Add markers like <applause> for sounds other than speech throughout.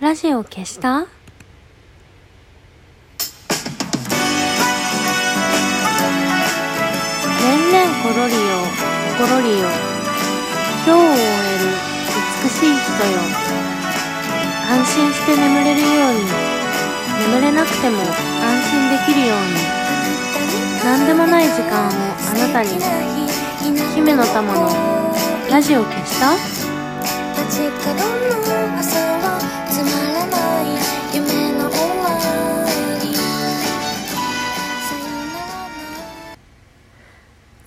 ラジオ消した？年々コロリよコロリよ。今日を終える美しい人よ。安心して眠れるように。眠れなくても安心できるように。何でもない時間をあなたに。姫の玉のラジオ消した？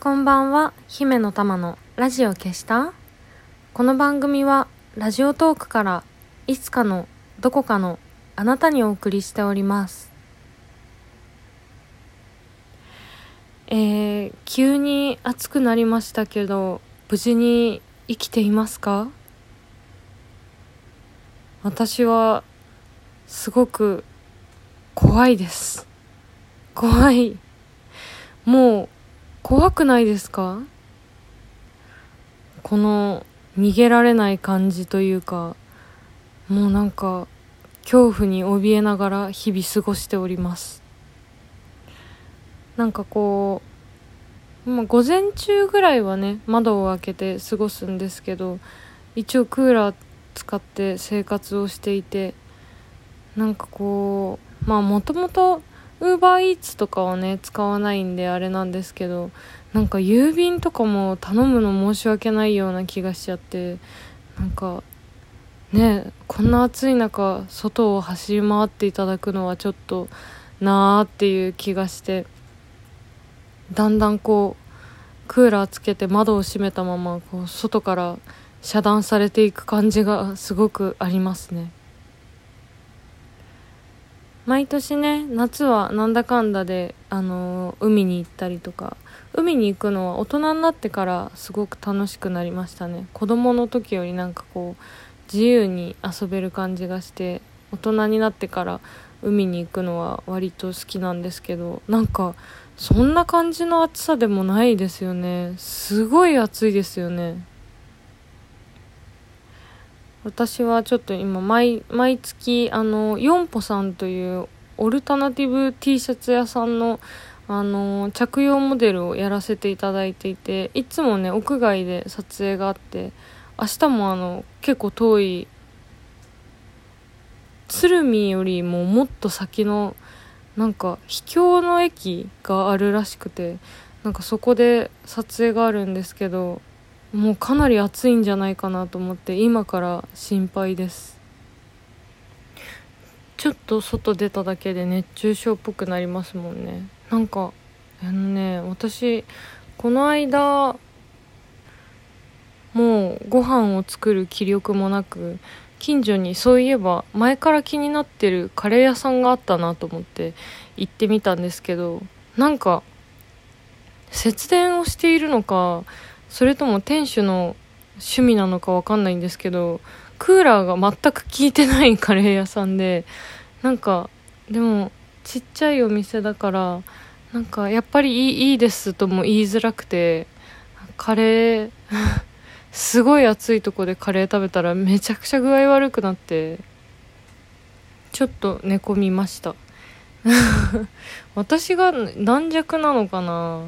こんばんは。姫の玉のラジオ消した？この番組はラジオトークからいつかのどこかのあなたにお送りしております。えー、急に暑くなりましたけど無事に生きていますか？私はすごく怖いです。怖い。もう怖くないですか？この逃げられない感じというかもうなんか恐怖に怯えながら日々過ごしております。なんかこう、まあ、午前中ぐらいはね窓を開けて過ごすんですけど一応クーラー使って生活をしていてなんかこうまあもともとウーバーイーツとかはね使わないんであれなんですけどなんか郵便とかも頼むの申し訳ないような気がしちゃってなんかねこんな暑い中外を走り回っていただくのはちょっとなーっていう気がしてだんだんこうクーラーつけて窓を閉めたままこう外から遮断されていく感じがすごくありますね。毎年ね夏はなんだかんだで、あのー海に行ったりとか海に行くのは大人になってからすごく楽しくなりましたね。子供の時よりなんかこう自由に遊べる感じがして大人になってから海に行くのは割と好きなんですけどなんかそんな感じの暑さでもないですよね。すごい暑いですよね。私はちょっと今毎毎月あのヨンポさんというオルタナティブ T シャツ屋さんのあの着用モデルをやらせていただいていていつもね屋外で撮影があって明日もあの結構遠い鶴見よりももっと先のなんか秘境の駅があるらしくてなんかそこで撮影があるんですけどもうかなり暑いんじゃないかなと思って今から心配です。ちょっと外出ただけで熱中症っぽくなりますもんね。なんかあのね私この間もうご飯を作る気力もなく近所にそういえば前から気になってるカレー屋さんがあったなと思って行ってみたんですけどなんか節電をしているのかそれとも店主の趣味なのかわかんないんですけどクーラーが全く効いてないカレー屋さんでなんかでもちっちゃいお店だからなんかやっぱりいいいいですとも言いづらくてカレー <laughs> すごい暑いとこでカレー食べたらめちゃくちゃ具合悪くなってちょっと寝込みました。<laughs> 私が軟弱なのかな？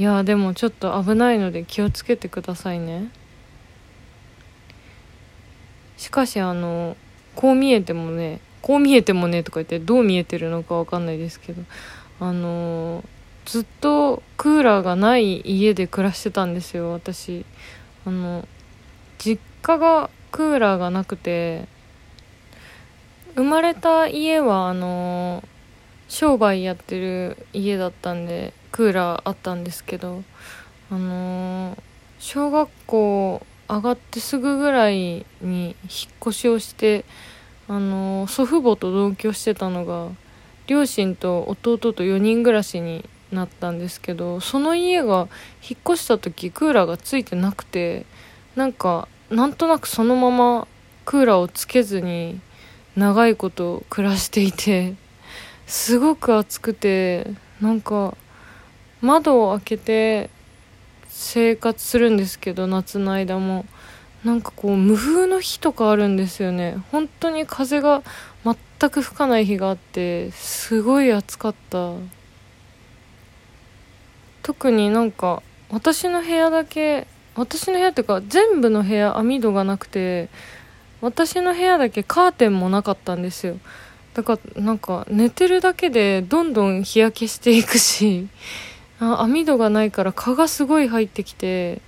いやでもちょっと危ないので気をつけてくださいね。しかしあのこう見えてもねこう見えてもねとか言ってどう見えてるのかわかんないですけどあのずっとクーラーがない家で暮らしてたんですよ私。あの実家がクーラーがなくて生まれた家はあの商売やってる家だったんでクーラーあったんですけどあの小学校上がってすぐぐらいに引っ越しをしてあの祖父母と同居してたのが両親と弟と4人暮らしになったんですけどその家が引っ越した時クーラーがついてなくてなんかなんとなくそのままクーラーをつけずに長いこと暮らしていてすごく暑くてなんか窓を開けて生活するんですけど夏の間も。なんかこう無風の日とかあるんですよね。本当に風が全く吹かない日があってすごい暑かった。特になんか私の部屋だけ私の部屋っていうか全部の部屋網戸がなくて私の部屋だけカーテンもなかったんですよ。だからなんか寝てるだけでどんどん日焼けしていくし。あ網戸がないから蚊がすごい入ってきて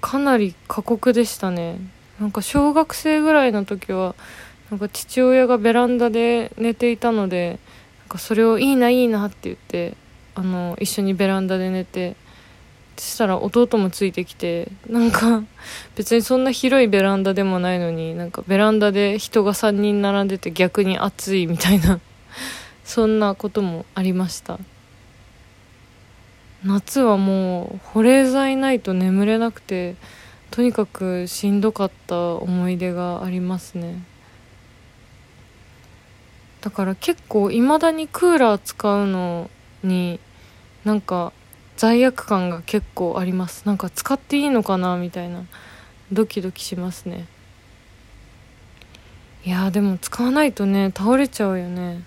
かなり過酷でしたね。なんか小学生ぐらいの時はなんか父親がベランダで寝ていたのでなんかそれをいいないいなって言ってあの一緒にベランダで寝てそしたら弟もついてきてなんか別にそんな広いベランダでもないのになんかベランダで人が3人並んでて逆に暑いみたいなそんなこともありました。夏はもう保冷剤ないと眠れなくてとにかくしんどかった思い出がありますね。だから結構いまだにクーラー使うのになんか罪悪感が結構あります。なんか使っていいのかなみたいなドキドキしますね。いやでも使わないとね倒れちゃうよね。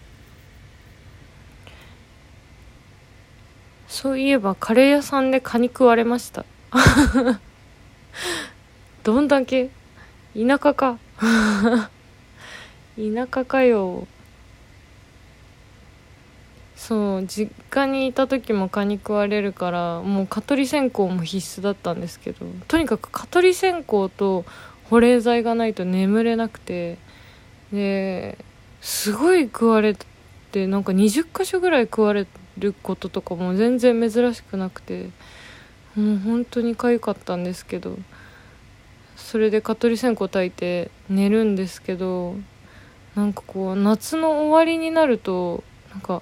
そういえばカレー屋さんでカニ食われました。<laughs> どんだけ？田舎か。<laughs> 田舎かよ。そう実家にいた時も蚊に食われるからもう蚊取り線香も必須だったんですけどとにかく蚊取り線香と保冷剤がないと眠れなくてですごい食われてなんか20箇所ぐらい食われることとかも全然珍しくなくてもう本当に痒かったんですけどそれで蚊取り線香焚いて寝るんですけどなんかこう夏の終わりになるとなんか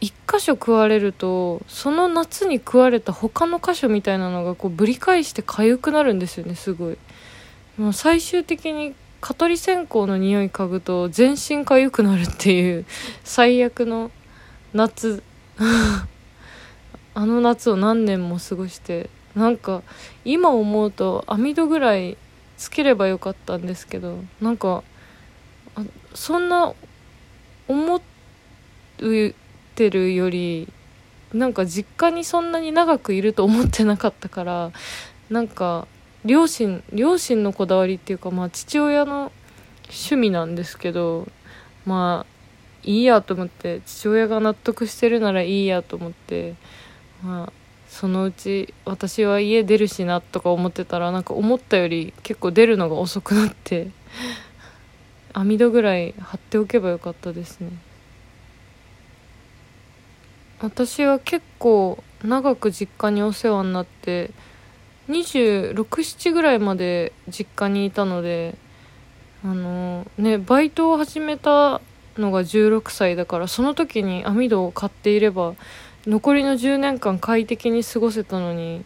一箇所食われるとその夏に食われた他の箇所みたいなのがこうぶり返して痒くなるんですよねすごい。もう最終的に蚊取り線香の匂い嗅ぐと全身痒くなるっていう最悪の夏 <laughs> あの夏を何年も過ごしてなんか今思うと網戸ぐらいつければよかったんですけどなんかそんな思うてるよりなんか実家にそんなに長くいると思ってなかったからなんか両親両親のこだわりっていうかまあ父親の趣味なんですけどまあいいやと思って父親が納得してるならいいやと思ってまあそのうち私は家出るしなとか思ってたらなんか思ったより結構出るのが遅くなって網戸ぐらい貼っておけばよかったですね。私は結構長く実家にお世話になって267ぐらいまで実家にいたのであのねバイトを始めたのが16歳だからその時に網戸を買っていれば残りの10年間快適に過ごせたのに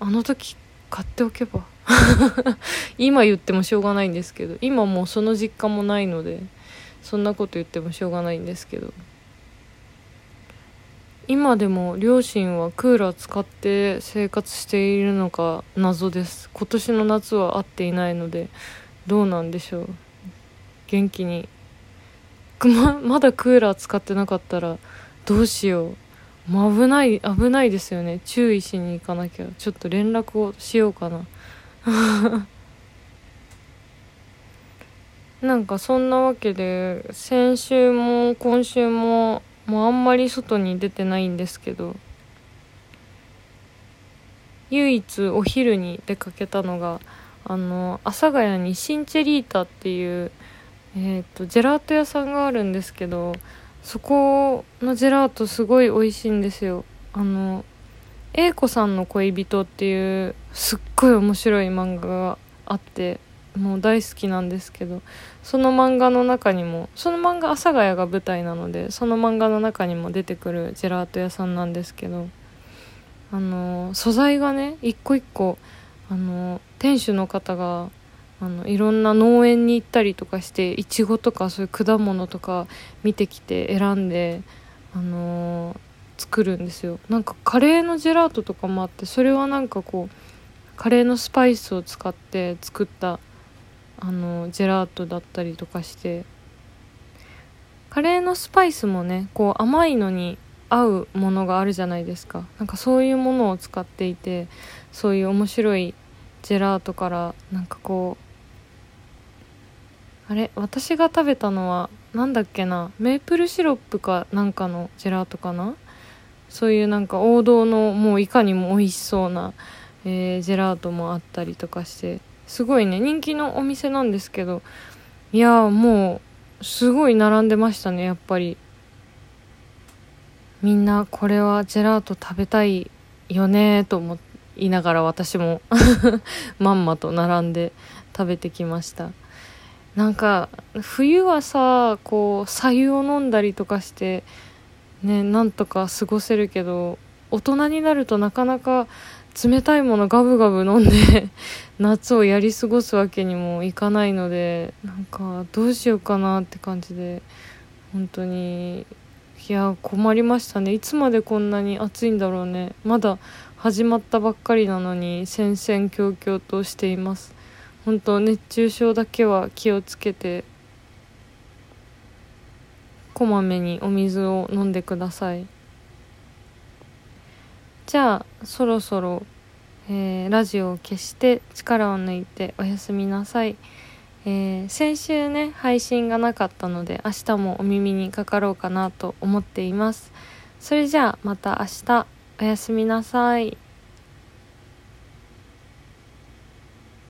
あの時買っておけば。<laughs> 今言ってもしょうがないんですけど今もうその実家もないのでそんなこと言ってもしょうがないんですけど。今でも両親はクーラー使って生活しているのか謎です。今年の夏は会っていないのでどうなんでしょう。元気にままだクーラー使ってなかったらどうしよう。もう危ない危ないですよね。注意しに行かなきゃ。ちょっと連絡をしようかな。<laughs> なんかそんなわけで先週も今週ももうあんまり外に出てないんですけど唯一お昼に出かけたのがあの阿佐ヶ谷にシンチェリータっていうえーと、ジェラート屋さんがあるんですけどそこのジェラートすごい美味しいんですよ。あの英子さんの恋人っていうすっごい面白い漫画があってもう大好きなんですけどその漫画の中にもその漫画阿佐ヶ谷が舞台なのでその漫画の中にも出てくるジェラート屋さんなんですけどあの素材がね一個一個あの店主の方があのいろんな農園に行ったりとかしていちごとかそういう果物とか見てきて選んで、あのー、作るんですよ。なんかカレーのジェラートとかもあってそれはなんかこうカレーのスパイスを使って作ったあのジェラートだったりとかしてカレーのスパイスもねこう甘いのに合うものがあるじゃないですか。なんかそういうものを使っていてそういう面白いジェラートからなんかこうあれ私が食べたのはなんだっけなメープルシロップかなんかのジェラートかな？そういうなんか王道のもういかにも美味しそうな、えージェラートもあったりとかしてすごいね人気のお店なんですけどいやもうすごい並んでましたねやっぱり。みんなこれはジェラート食べたいよねと思いながら私も <laughs> まんまと並んで食べてきました。なんか冬はさこう白湯を飲んだりとかしてねなんとか過ごせるけど大人になるとなかなか冷たいものガブガブ飲んで <laughs> 夏をやり過ごすわけにもいかないのでなんかどうしようかなって感じで本当にいや困りましたね。いつまでこんなに暑いんだろうね。まだ始まったばっかりなのに戦々恐々としています。本当熱中症だけは気をつけてこまめにお水を飲んでください。じゃあそろそろ、えーラジオを消して力を抜いておやすみなさい、えー先週ね配信がなかったので明日もお耳にかかろうかなと思っています。それじゃあまた明日。おやすみなさい。